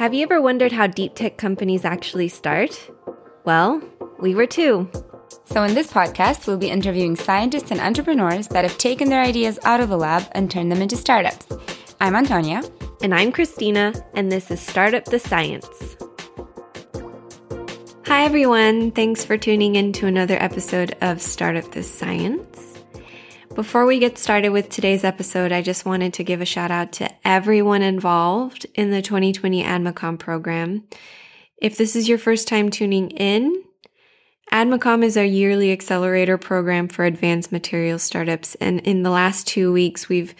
Have you ever wondered how deep tech companies actually start? Well, we were too. So, in this podcast, we'll be interviewing scientists and entrepreneurs that have taken their ideas out of the lab and turned them into startups. I'm Antonia. And I'm Christina, and this is Startup the Science. Hi, everyone. Thanks for tuning in to another episode of Startup the Science. Before we get started with today's episode, I just wanted to give a shout out to everyone involved in the 2020 ADMACOM program. If this is your first time tuning in, ADMACOM is our yearly accelerator program for advanced materials startups. And in the last two weeks, we've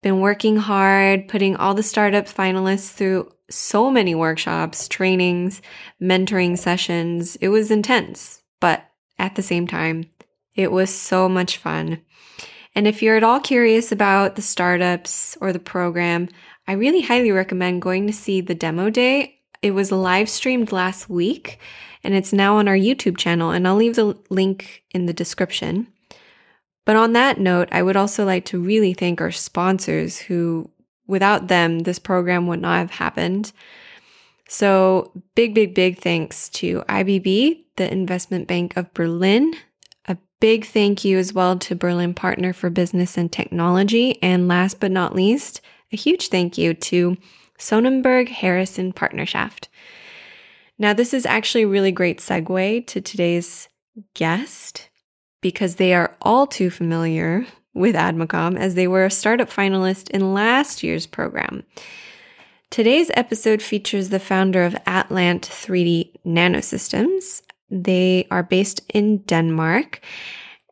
been working hard, putting all the startup finalists through so many workshops, trainings, mentoring sessions. It was intense, but at the same time, it was so much fun. And if you're at all curious about the startups or the program, I really highly recommend going to see the demo day. It was live streamed last week and it's now on our YouTube channel, and I'll leave the link in the description. But on that note, I would also like to really thank our sponsors who, without them, this program would not have happened. So, big, big, big thanks to IBB, the Investment Bank of Berlin, Big thank you as well to Berlin Partner for Business and Technology. And last but not least, a huge thank you to Sonnenberg Harrison Partnerschaft. Now, this is actually a really great segue to today's guest because they are all too familiar with ADMACOM as they were a startup finalist in last year's program. Today's episode features the founder of Atlant 3D Nanosystems, they are based in Denmark.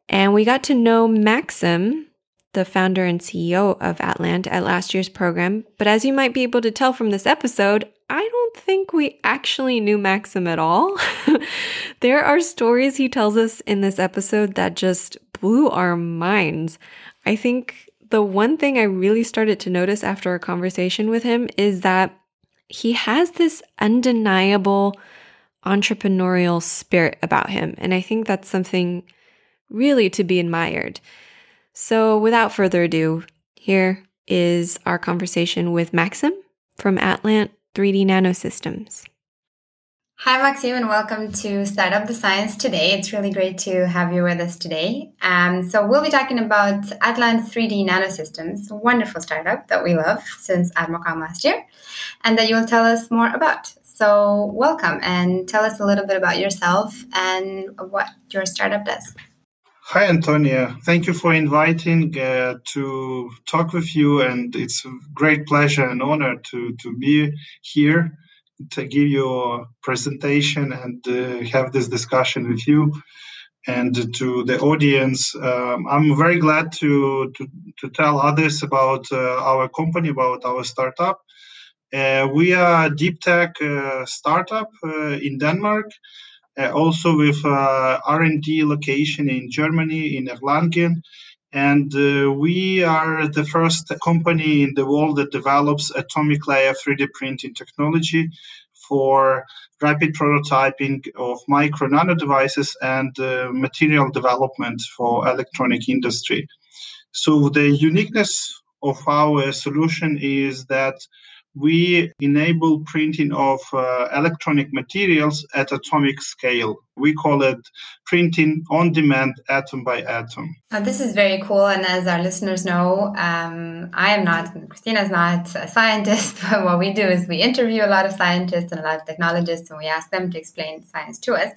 And we got to know Maxim, the founder and CEO of Atlant, at last year's program. But as you might be able to tell from this episode, I don't think we actually knew Maxim at all. there are stories he tells us in this episode that just blew our minds. I think the one thing I really started to notice after a conversation with him is that he has this undeniable entrepreneurial spirit about him. And I think that's something really to be admired. So, without further ado, here is our conversation with Maxim from Atlant 3D Nanosystems. Hi, Maxim, and welcome to Startup the Science today. It's really great to have you with us today. Um, so, we'll be talking about Atlant 3D Nanosystems, a wonderful startup that we love since ADMACOM last year, and that you'll tell us more about. So, welcome and tell us a little bit about yourself and what your startup does. Hi, Antonia. Thank you for inviting uh, to talk with you, and it's a great pleasure and honor to, to be here to give you a presentation and uh, have this discussion with you and to the audience. Um, I'm very glad to, to, to tell others about uh, our company, about our startup. Uh, we are a deep tech uh, startup uh, in Denmark, also with R&D location in Germany, in Erlangen. And we are the first company in the world that develops atomic layer 3D printing technology for rapid prototyping of micro nano devices and uh, material development for electronic industry. So the uniqueness of our solution is that we enable printing of uh, electronic materials at atomic scale. We call it printing on demand, atom by atom. Uh, this is very cool. And as our listeners know, um, I am not, Christina is not a scientist, but what we do is we interview a lot of scientists and a lot of technologists and we ask them to explain science to us.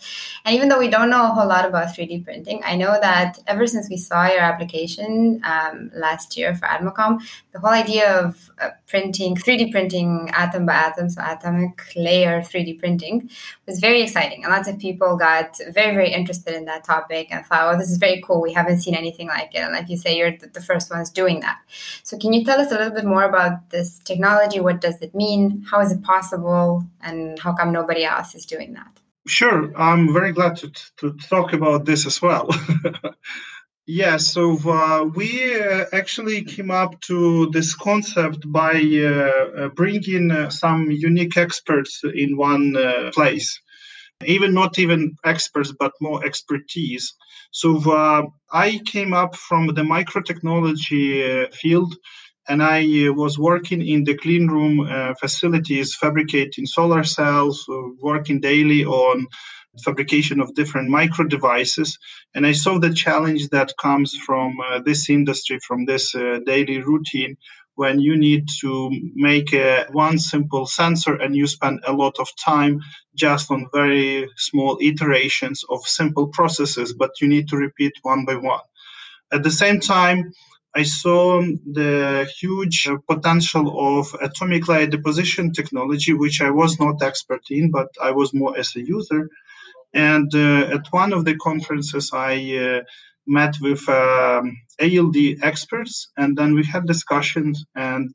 And even though we don't know a whole lot about 3D printing, I know that ever since we saw your application um, last year for ADMACOM, the whole idea of uh, printing, 3D printing atom by atom, so atomic layer 3D printing, was very exciting. And lots of people got very, very interested in that topic and thought, oh, this is very cool. We haven't seen anything like it. And like you say, you're the first ones doing that. So, can you tell us a little bit more about this technology? What does it mean? How is it possible? And how come nobody else is doing that? Sure. I'm very glad to, to talk about this as well. Yeah, so uh, we uh, actually came up to this concept by uh, uh bringing uh, some unique experts in one uh, place even not even experts, but more expertise. So uh, I came up from the microtechnology uh, field and I uh, was working in the clean room uh, facilities, fabricating solar cells, uh, working daily on fabrication of different micro devices. And I saw the challenge that comes from uh, this industry, from this uh, daily routine, when you need to make a, one simple sensor and you spend a lot of time just on very small iterations of simple processes, but you need to repeat one by one. At the same time, I saw the huge potential of atomic layer deposition technology, which I was not expert in, but I was more as a user. And uh, at one of the conferences, I uh, met with um, ALD experts, and then we had discussions, and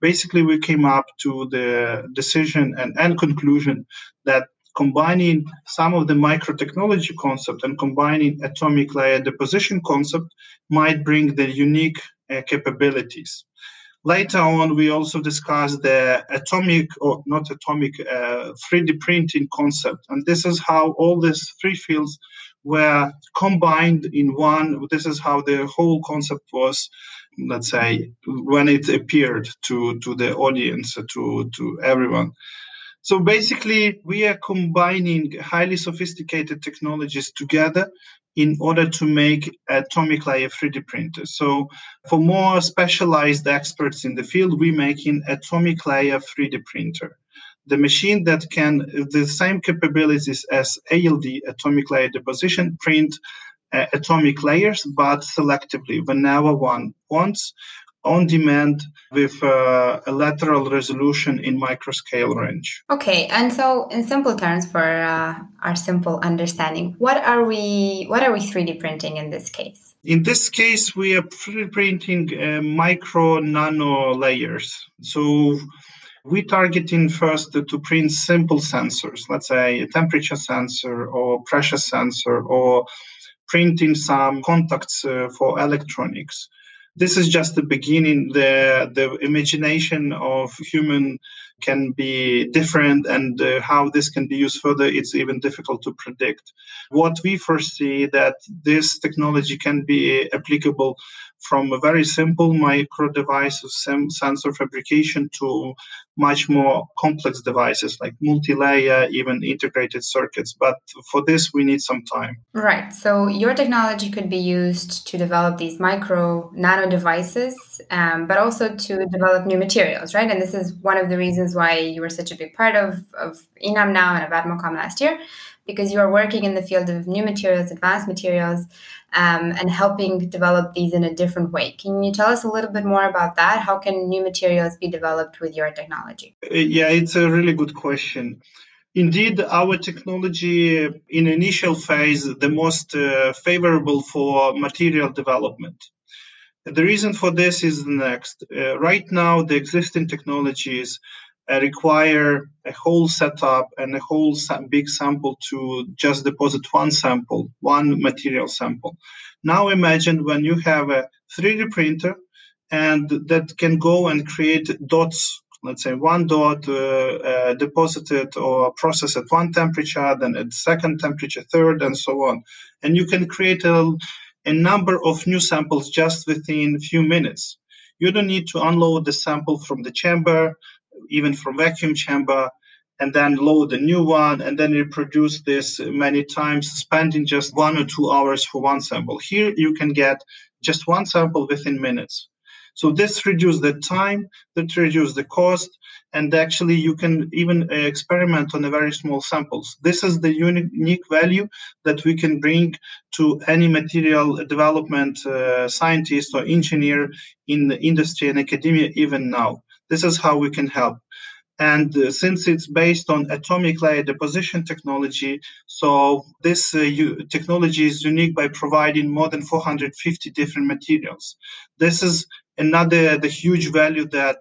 basically we came up to the decision and, and conclusion that combining some of the microtechnology concept and combining atomic layer deposition concept might bring the unique uh, capabilities. Later on, we also discussed the atomic or not atomic uh, 3D printing concept, and this is how all these three fields were combined in one. This is how the whole concept was, let's say, when it appeared to to the audience, to to everyone. So basically, we are combining highly sophisticated technologies together in order to make atomic layer 3D printers. So for more specialized experts in the field, we make an atomic layer 3D printer. The machine that can the same capabilities as ALD, atomic layer deposition, print uh, atomic layers, but selectively whenever one wants on demand with uh, a lateral resolution in microscale range. Okay, and so in simple terms, for uh, our simple understanding, what are we what are we 3D printing in this case? In this case, we are 3D printing uh, micro nano layers. So we targeting first to print simple sensors, let's say a temperature sensor or pressure sensor, or printing some contacts uh, for electronics this is just the beginning. The the imagination of human can be different, and uh, how this can be used further, it's even difficult to predict. What we foresee that this technology can be applicable from a very simple micro device of sensor fabrication to much more complex devices like multi-layer, even integrated circuits. But for this, we need some time. Right. So your technology could be used to develop these micro nano devices, um, but also to develop new materials, right? And this is one of the reasons why you were such a big part of, of Inam now and of AdMaCom last year, because you are working in the field of new materials, advanced materials, um, and helping develop these in a different way. Can you tell us a little bit more about that? How can new materials be developed with your technology? Uh, yeah, it's a really good question. Indeed, our technology in initial phase the most uh, favorable for material development. The reason for this is the next. Uh, right now, the existing technologies uh, require a whole setup and a whole big sample to just deposit one sample, one material sample. Now imagine when you have a 3D printer and that can go and create dots let's say one dot uh, uh, deposited or processed at one temperature, then at second temperature, third, and so on. And you can create a, a number of new samples just within a few minutes. You don't need to unload the sample from the chamber, even from vacuum chamber and then load a new one and then reproduce this many times spending just one or two hours for one sample here you can get just one sample within minutes so this reduces the time that reduces the cost and actually you can even experiment on a very small samples this is the unique value that we can bring to any material development uh, scientist or engineer in the industry and academia even now this is how we can help. And uh, since it's based on atomic layer deposition technology, so this uh, u- technology is unique by providing more than 450 different materials. This is another the huge value that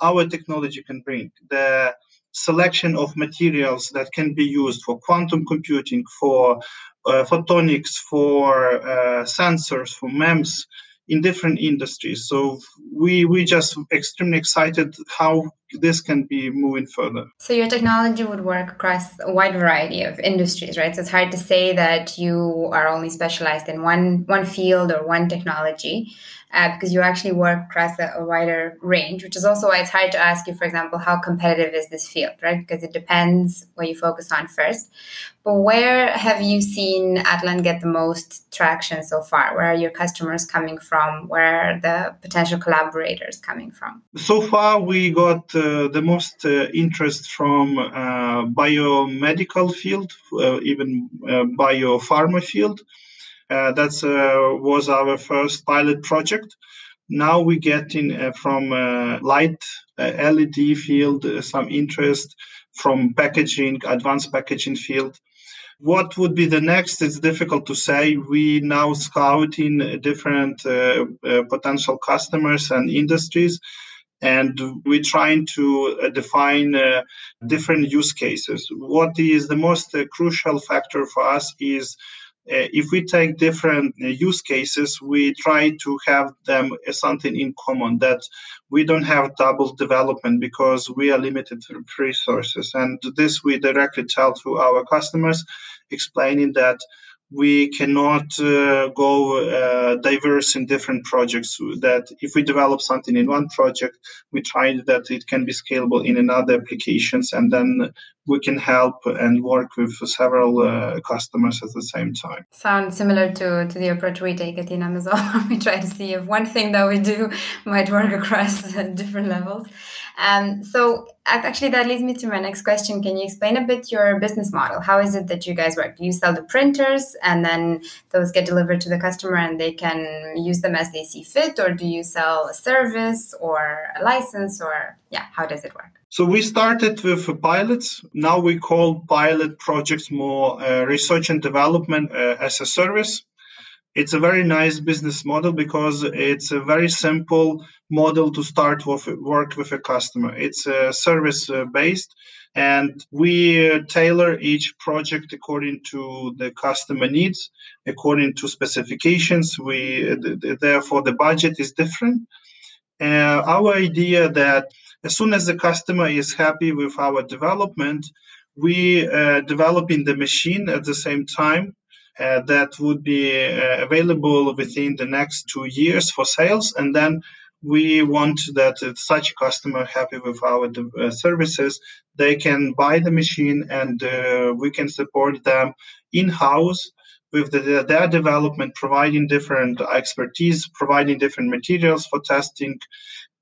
our technology can bring. The selection of materials that can be used for quantum computing, for uh, photonics, for uh, sensors, for MEMS, in different industries. So we we just extremely excited how this can be moving further. So your technology would work across a wide variety of industries, right? So it's hard to say that you are only specialized in one one field or one technology uh, because you actually work across a, a, wider range, which is also why it's hard to ask you, for example, how competitive is this field, right? Because it depends what you focus on first. But where have you seen Atlant get the most traction so far? Where are your customers coming from? Where are the potential collaborators coming from? So far, we got the most uh, interest from uh, biomedical field, uh, even uh, biopharma field. Uh, that uh, was our first pilot project. Now we get in uh, from light LED field some interest from packaging, advanced packaging field. What would be the next? It's difficult to say. We now scouting different uh, uh, potential customers and industries, and we're trying to define uh, different use cases. What is the most crucial factor for us is uh, if we take different uh, use cases, we try to have them something in common that we don't have double development because we are limited resources. And this we directly tell to our customers, explaining that we cannot uh, go uh, diverse in different projects. That if we develop something in one project we try that it can be scalable in another applications and then we can help and work with several uh, customers at the same time. Sounds similar to, to the approach we take at in amazon we try to see if one thing that we do might work across different levels um, so actually, that leads me to my next question. Can you explain a bit your business model? How is it that you guys work? Do you sell the printers and then those get delivered to the customer and they can use them as they see fit, or do you sell a service or a license, or yeah, how does it work? So we started with pilots. Now we call pilot projects more uh, research and development uh, as a service it's a very nice business model because it's a very simple model to start with work with a customer. It's a service uh, based and we uh, tailor each project according to the customer needs according to specifications. We therefore the budget is different. Uh, our idea that as soon as the customer is happy with our development we uh, developing the machine at the same time uh, that would be uh, available within the next two years for sales. And then we want that such customer happy with our uh, services, they can buy the machine and we can support them in-house with the, their development, providing different expertise, providing different materials for testing,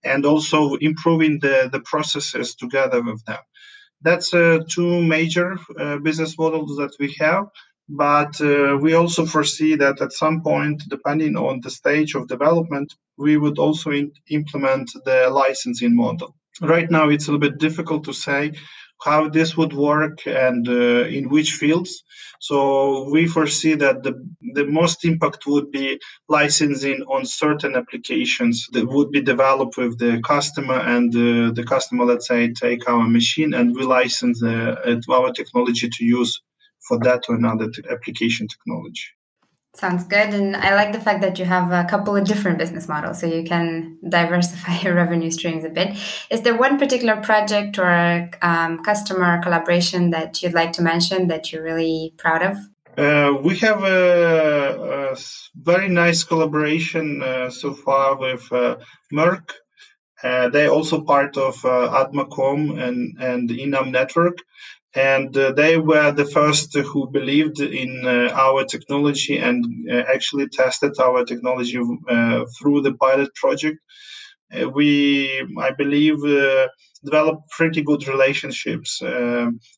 and also improving the, the processes together with them. That's uh, two major uh, business models that we have. But uh, we also foresee that at some point, depending on the stage of development, we would also in- implement the licensing model. Right now, it's a little bit difficult to say how this would work and uh, in which fields. So we foresee that the, the most impact would be licensing on certain applications that would be developed with the customer and uh, the customer, let's say, take our machine and we license uh, our technology to use for that or another application technology. Sounds good. And I like the fact that you have a couple of different business models so you can diversify your revenue streams a bit. Is there one particular project or um, customer collaboration that you'd like to mention that you're really proud of? Uh, we have a, a, very nice collaboration uh, so far with uh, Merck. Uh, they're also part of uh, Admacom and, and Inam network and uh, they were the first who believed in uh, our technology and uh, actually tested our technology uh, through the pilot project. Uh, we, I believe, uh, developed pretty good relationships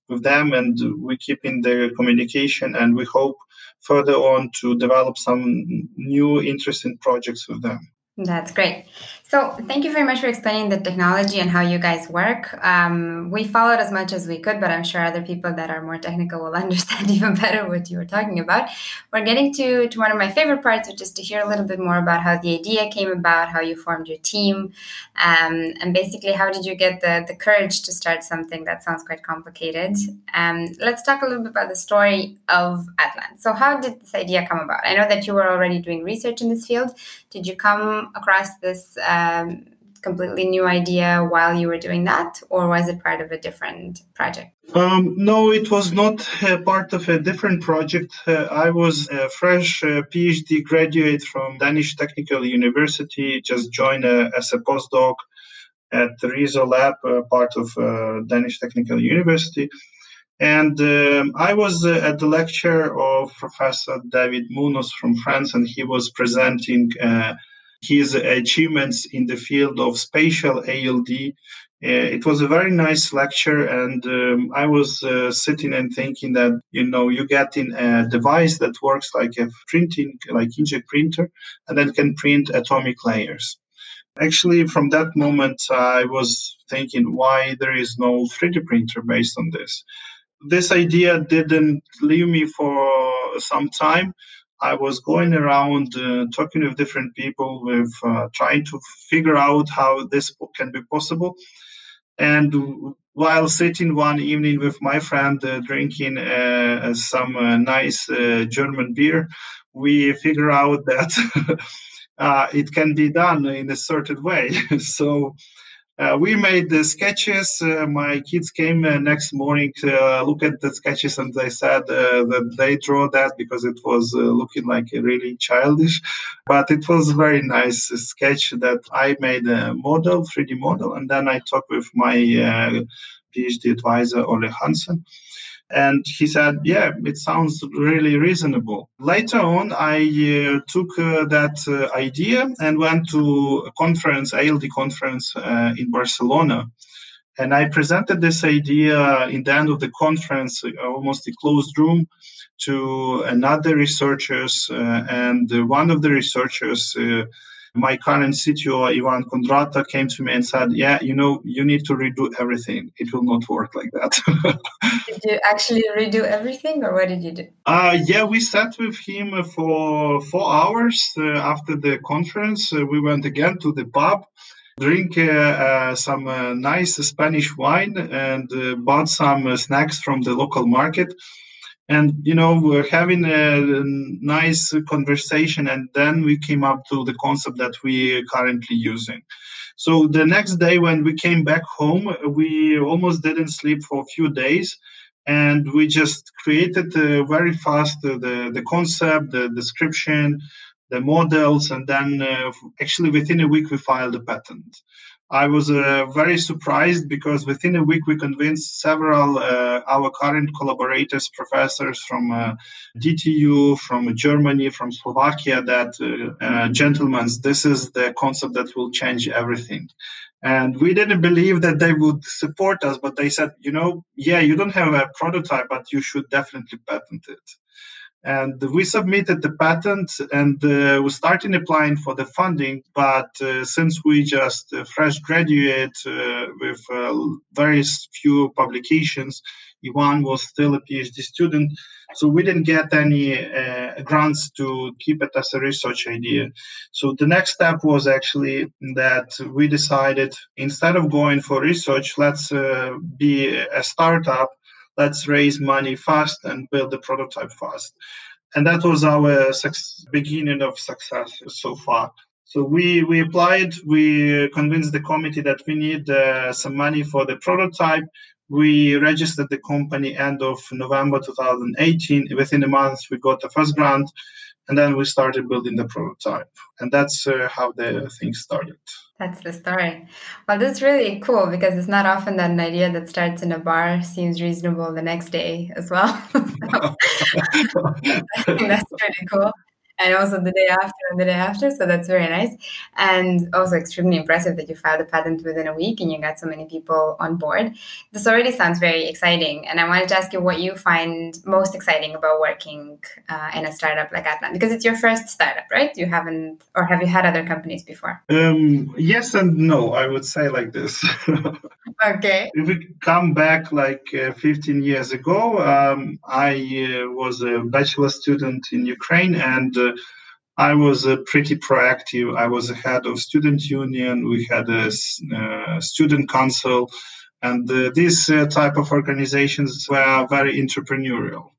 with them, and we keep in the communication, and we hope further on to develop some new interesting projects with them. That's great. So, thank you very much for explaining the technology and how you guys work. Um, we followed as much as we could, but I'm sure other people that are more technical will understand even better what you were talking about. We're getting to, to one of my favorite parts, which is to hear a little bit more about how the idea came about, how you formed your team, um, and basically how did you get the, the courage to start something that sounds quite complicated. Um, let's talk a little bit about the story of Atlant. So, how did this idea come about? I know that you were already doing research in this field. Did you come across this? Um, completely new idea while you were doing that, or was it part of a different project? Um, no, it was not uh, part of a different project. Uh, I was a fresh uh, PhD graduate from Danish Technical University, just joined uh, as a postdoc at the Risø lab, uh, part of Danish Technical University. And um, I was at the lecture of Professor David Munoz from France, and he was presenting his achievements in the field of spatial ALD. Uh, it was a very nice lecture, and um, I was uh, sitting and thinking that you know you get in a device that works like a printing, like inkjet printer, and then can print atomic layers. Actually, from that moment, I was thinking why there is no 3D printer based on this this idea didn't leave me for some time. I was going around uh, talking with different people, with uh, trying to figure out how this can be possible. And while sitting one evening with my friend uh, drinking uh, some uh, nice uh, German beer, we figure out that it can be done in a certain way. so uh, we made the sketches. Uh, my kids came uh, next morning to uh, look at the sketches, and they said uh, that they draw that because it was uh, looking like really childish. But it was very nice sketch that I made a model, 3D model, and then I talked with my PhD advisor Ole Hansen and he said, Yeah, it sounds really reasonable. Later on, I uh, took uh, that uh, idea and went to a conference, ALD conference uh, in Barcelona. And I presented this idea in the end of the conference, uh, almost a closed room, to another researchers. Uh, and one of the researchers my current CTO, Ivan Kundrata, came to me and said, Yeah, you know, you need to redo everything. It will not work like that. did you actually redo everything, or what did you do? Uh, yeah, we sat with him for four hours uh, after the conference. Uh, we went again to the pub drink uh, uh, some uh, nice Spanish wine and uh, bought some uh, snacks from the local market and you know we're having a nice conversation and then we came up to the concept that we are currently using. So the next day when we came back home we almost didn't sleep for a few days and we just created uh, very fast uh, the, the concept the description the models and then uh, actually within a week we filed a patent I was uh, very surprised because within a week we convinced several uh, our current collaborators, professors from uh, DTU, from Germany, from Slovakia, that uh, uh, gentlemen, this is the concept that will change everything. And we didn't believe that they would support us, but they said, you know, yeah, you don't have a prototype, but you should definitely patent it. And we submitted the patent and uh, we started applying for the funding. But uh, since we just uh, fresh graduate uh, with uh, very few publications, Ivan was still a PhD student, so we didn't get any uh, grants to keep it as a research idea. So the next step was actually that we decided instead of going for research, let's be a startup let's raise money fast and build the prototype fast. And that was our beginning of success so far. So we, we applied, we convinced the committee that we need uh, some money for the prototype. We registered the company end of November 2018. Within a month, we got the first grant, and then we started building the prototype. And that's uh, how the thing started. That's the story. Well, this is really cool because it's not often that an idea that starts in a bar seems reasonable the next day as well. that's pretty cool and also the day after and the day after. So that's very nice. And also extremely impressive that you filed a patent within a week and you got so many people on board. This already sounds very exciting. And I wanted to ask you what you find most exciting about working uh, in a startup like Atlant, because it's your first startup, right? You haven't, or have you had other companies before? Um, yes and no, I would say like this. okay. If we come back like uh, 15 years ago, um, I uh, was a bachelor student in Ukraine and uh, I was uh, pretty proactive. I was head of student union. We had a uh, student council, and uh, these uh, type of organizations were very entrepreneurial.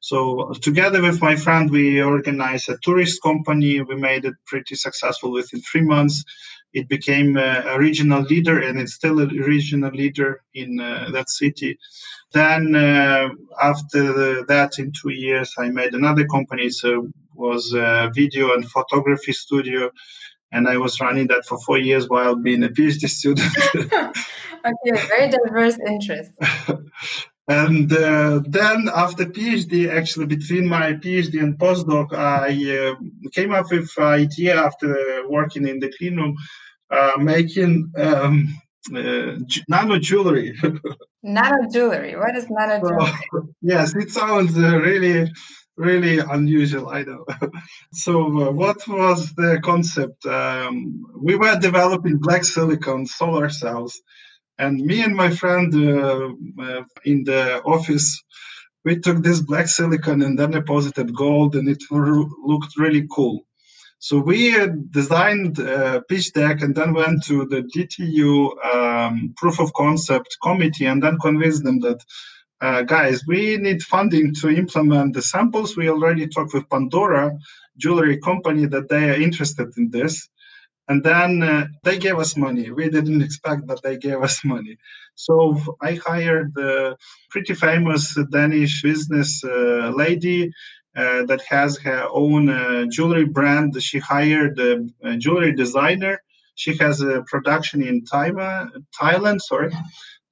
So together with my friend, we organized a tourist company. We made it pretty successful within three months. It became a, a regional leader, and it's still a regional leader in uh, that city. Then uh, after that, in two years, I made another company. So was a video and photography studio and I was running that for four years while being a PhD student. okay, very diverse interests. And uh, then after PhD, actually between my PhD and postdoc, I uh, came up with an idea after working in the clean room, uh, making um, uh, nano jewelry. nano jewelry. What is nano jewelry? So, yes, it sounds uh, really, really unusual. I know. so, uh, what was the concept? Um, we were developing black silicon solar cells and me and my friend uh, uh, in the office, we took this black silicon and then deposited gold, and it looked really cool. So we designed a pitch deck and then went to the DTU um, proof of concept committee and then convinced them that, uh, guys, we need funding to implement the samples. We already talked with Pandora jewelry company that they are interested in this. And then uh, they gave us money. We didn't expect that they gave us money. So I hired a pretty famous Danish business uh, lady uh, that has her own uh, jewelry brand. She hired a, jewelry designer. She has a production in Thailand, Thailand sorry.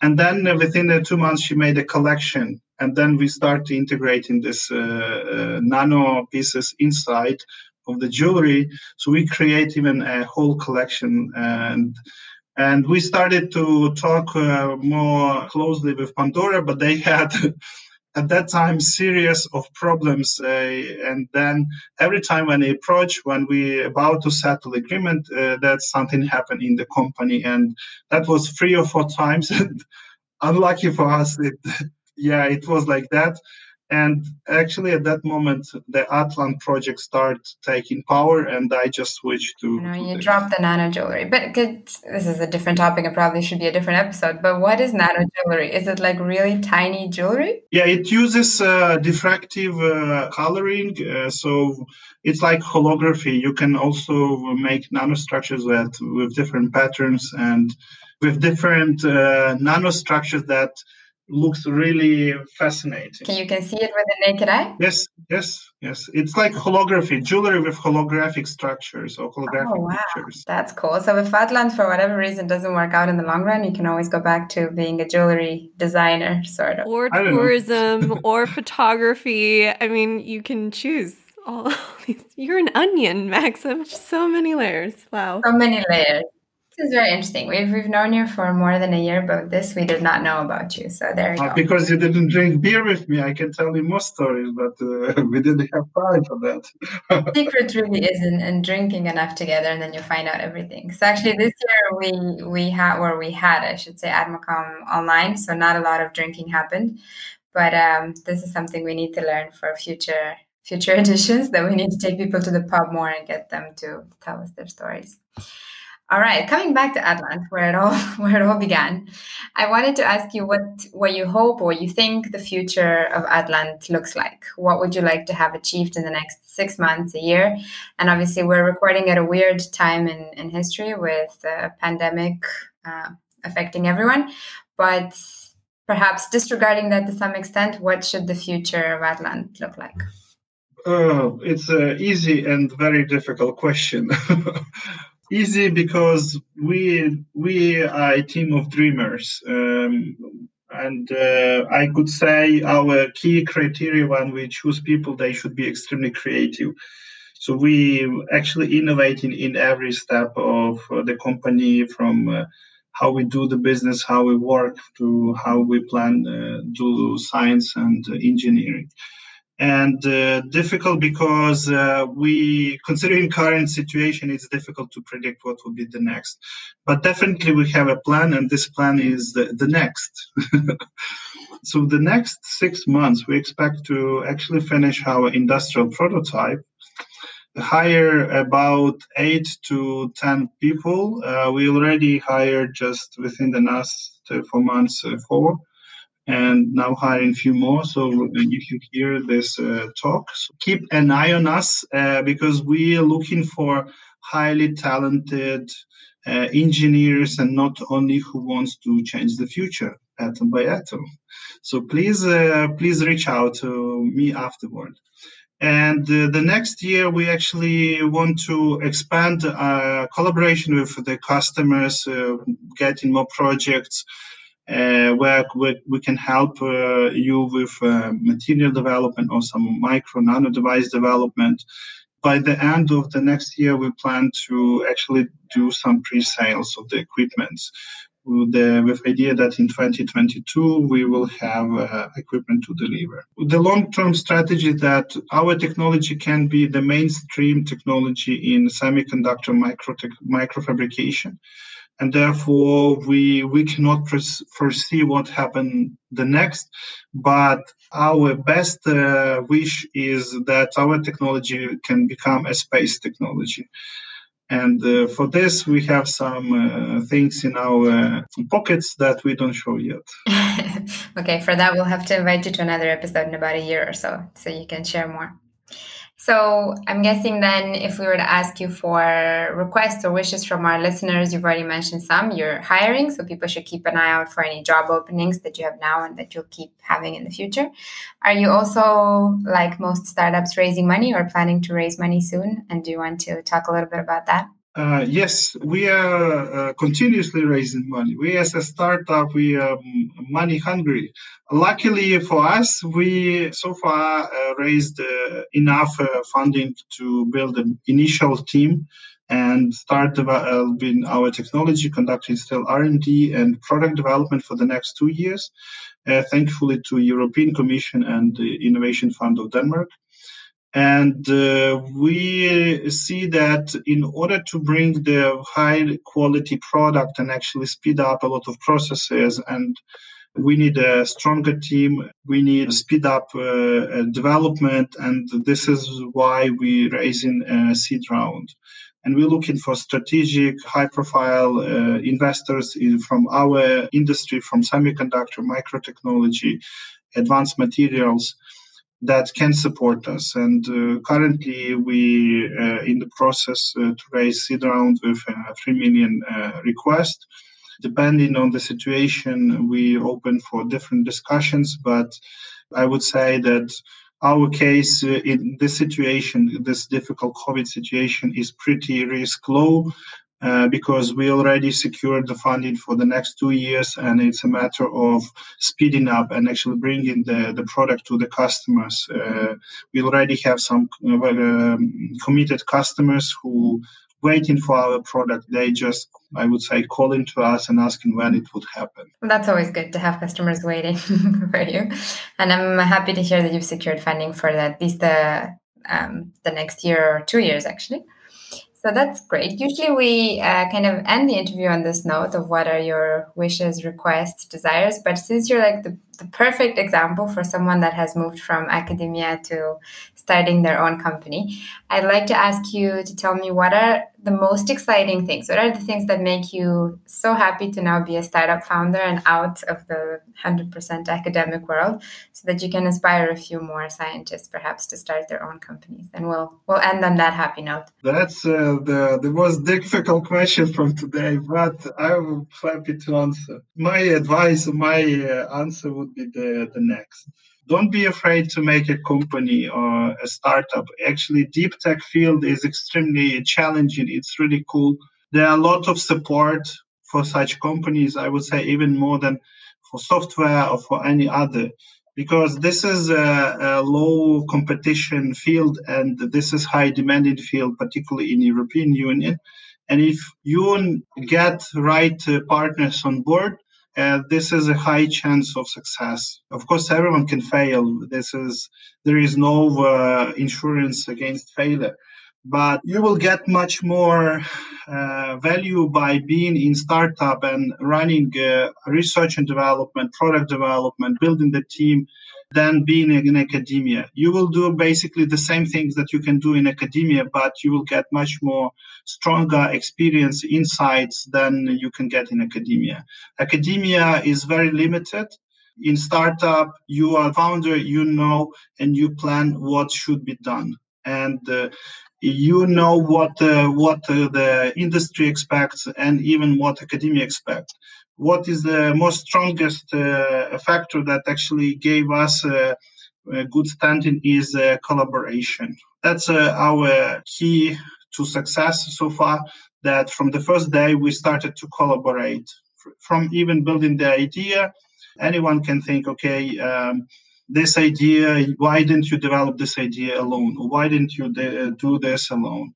And then uh, within two months, she made a collection. And then we started integrating this uh, nano pieces inside of the jewelry. So we create even a whole collection and and we started to talk uh, more closely with Pandora, but they had at that time series of problems. Uh, and then every time when we approach, when we about to settle agreement, uh, that something happened in the company, and that was three or four times. and unlucky for us, it, yeah, it was like that. And actually, at that moment, the Atlant project started taking power, and I just switched to. You, know, you dropped the nano jewelry, but this is a different topic. It probably should be a different episode. But what is nano jewelry? Is it like really tiny jewelry? Yeah, it uses uh, diffractive uh, coloring, uh, so it's like holography. You can also make nanostructures with with different patterns and with different uh, nanostructures that looks really fascinating. Can you can see it with the naked eye? Yes, yes, yes. It's like holography, jewelry with holographic structures or holographic oh, wow. pictures. That's cool. So if Atlant for whatever reason doesn't work out in the long run, you can always go back to being a jewelry designer, sort of. Or tourism or photography. I mean, you can choose all these. You're an onion, Maxim. So many layers. Wow. So many layers. This is very interesting. We've we've known you for more than a year, but this we did not know about you. So there you uh, go. Because you didn't drink beer with me, I can tell you more stories, but uh, we didn't have time for that. secret really is in, in, drinking enough together, and then you find out everything. So actually, this year we we had or we had, I should say, AdMaCom online. So not a lot of drinking happened, but um, this is something we need to learn for future future editions. That we need to take people to the pub more and get them to tell us their stories. All right, coming back to Atlant, where it all where it all began, I wanted to ask you what what you hope or you think the future of Atlant looks like. What would you like to have achieved in the next six months, a year? And obviously, we're recording at a weird time in in history with the pandemic uh, affecting everyone, but perhaps disregarding that to some extent, what should the future of Atlant look like? Uh, it's an easy and very difficult question. easy because we we are a team of dreamers um, and uh, i could say our key criteria when we choose people they should be extremely creative. So we actually innovating in every step of the company from uh, how we do the business how we work to how we plan uh, do science and engineering and uh, difficult because uh, we considering current situation it's difficult to predict what will be the next. But definitely we have a plan and this plan is the, the next. So the next six months we expect to actually finish our industrial prototype hire about eight to ten people. Uh, we already hired just within the last four months uh, four and now hiring a few more. So if you hear this uh, talk, so keep an eye on us uh, because we are looking for highly talented uh, engineers and not only who wants to change the future atom by atom. So please, uh, please reach out to me afterward. And uh, the next year, we actually want to expand our collaboration with the customers, uh, getting more projects uh, where we, we, can help uh, you with uh, material development or some micro nano device development. By the end of the next year, we plan to actually do some pre-sales of the equipment with the with idea that in 2022 we will have uh, equipment to deliver. The long-term strategy that our technology can be the mainstream technology in semiconductor micro microfabrication and therefore we we cannot foresee what happen the next but our best uh, wish is that our technology can become a space technology. And uh, for this we have some uh, things in our pockets that we don't show yet. Okay for that we'll have to invite you to another episode in about a year or so so you can share more so I'm guessing then if we were to ask you for requests or wishes from our listeners, you've already mentioned some, you're hiring. So people should keep an eye out for any job openings that you have now and that you'll keep having in the future. Are you also, like most startups, raising money or planning to raise money soon? And do you want to talk a little bit about that? Uh, yes, we are uh, continuously raising money. We, as a startup, we are money hungry. Luckily for us, we so far uh, raised uh, enough uh, funding to build an initial team and start developing our technology, conducting still R&D and product development for the next two years. Uh, thankfully, to European Commission and the Innovation Fund of Denmark. And uh, we see that in order to bring the high quality product and actually speed up a lot of processes and we need a stronger team. We need speed up uh, development, and this is why we're raising a seed round. And we're looking for strategic, high-profile uh, investors in, from our industry, from semiconductor, microtechnology, advanced materials, that can support us. And uh, currently, we uh, in the process uh, to raise seed round with a three million uh, request. Depending on the situation, we open for different discussions. But I would say that our case uh, in this situation, this difficult COVID situation, is pretty risk low. Uh, because we already secured the funding for the next two years, and it's a matter of speeding up and actually bringing the, the product to the customers. Uh, we already have some uh, um, committed customers who waiting for our product. They just, I would say, calling to us and asking when it would happen. That's always good to have customers waiting for you. And I'm happy to hear that you've secured funding for at least the um, the next year or two years, actually. So that's great. Usually we uh, kind of end the interview on this note of what are your wishes, requests, desires. But since you're like the, the perfect example for someone that has moved from academia to starting their own company, I'd like to ask you to tell me what are the most exciting things? What are the things that make you so happy to now be a startup founder and out of the 100% academic world so that you can inspire a few more scientists perhaps to start their own companies? And we'll, we'll end on that happy note. That's uh, the, the most difficult question from today, but I'm happy to answer. My advice, my uh, answer would be the, the next don't be afraid to make a company or a startup. Actually, deep tech field is extremely challenging. It's really cool. There are a lot of support for such companies. I would say even more than for software or for any other, because this is a, a low competition field and this is high demanding field, particularly in European Union. And if you get right uh, partners on board, uh, this is a high chance of success. Of course, everyone can fail. This is there is no uh, insurance against failure, but you will get much more uh, value by being in startup and running uh, research and development, product development, building the team, than being in academia. You will do basically the same things that you can do in academia, but you will get much more stronger experience, insights than you can get in academia. Academia is very limited. in startup, you are founder, you know, and you plan what should be done. And uh, you know what uh, what uh, the industry expects and even what academia expects. What is the most strongest uh, factor that actually gave us a, a good standing is uh, collaboration. That's uh, our key to success so far. That from the first day we started to collaborate. From even building the idea, anyone can think, okay. Um, this idea why didn't you develop this idea alone Or why didn't you de- do this alone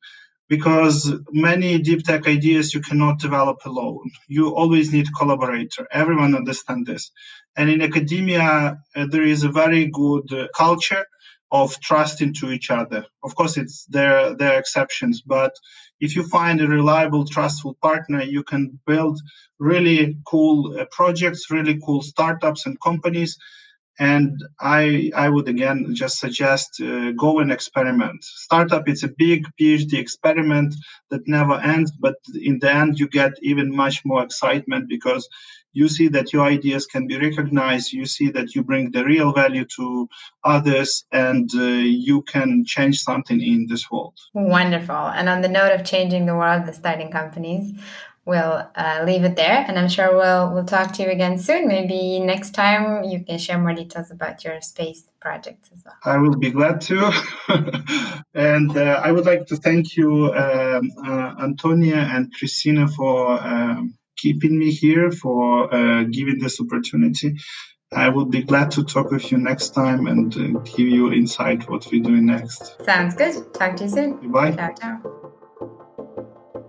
because many deep tech ideas you cannot develop alone. You always need collaborator everyone understands this. And in academia uh, there is a very good uh, culture of trust into each other. Of course it's there there are exceptions but if you find a reliable trustful partner you can build really cool uh, projects really cool startups and companies and I, I would again just suggest uh, go and experiment. Startup, it's a big PhD experiment that never ends, but in the end, you get even much more excitement because you see that your ideas can be recognized, you see that you bring the real value to others, and uh, you can change something in this world. Wonderful. And on the note of changing the world, the starting companies, we'll uh, leave it there and i'm sure we'll we'll talk to you again soon maybe next time you can share more details about your space projects as well i will be glad to and uh, i would like to thank you um, uh, antonia and christina for um, keeping me here for uh, giving this opportunity I would be glad to talk with you next time and uh, give you insight what we're doing next. Sounds good. Talk to you soon. Bye. Ciao, ciao.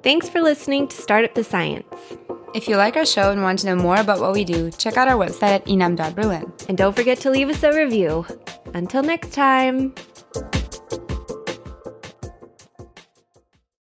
Thanks for listening to Startup the Science. If you like our show and want to know more about what we do, check out our website at inam.berlin. And don't forget to leave us a review. Until next time.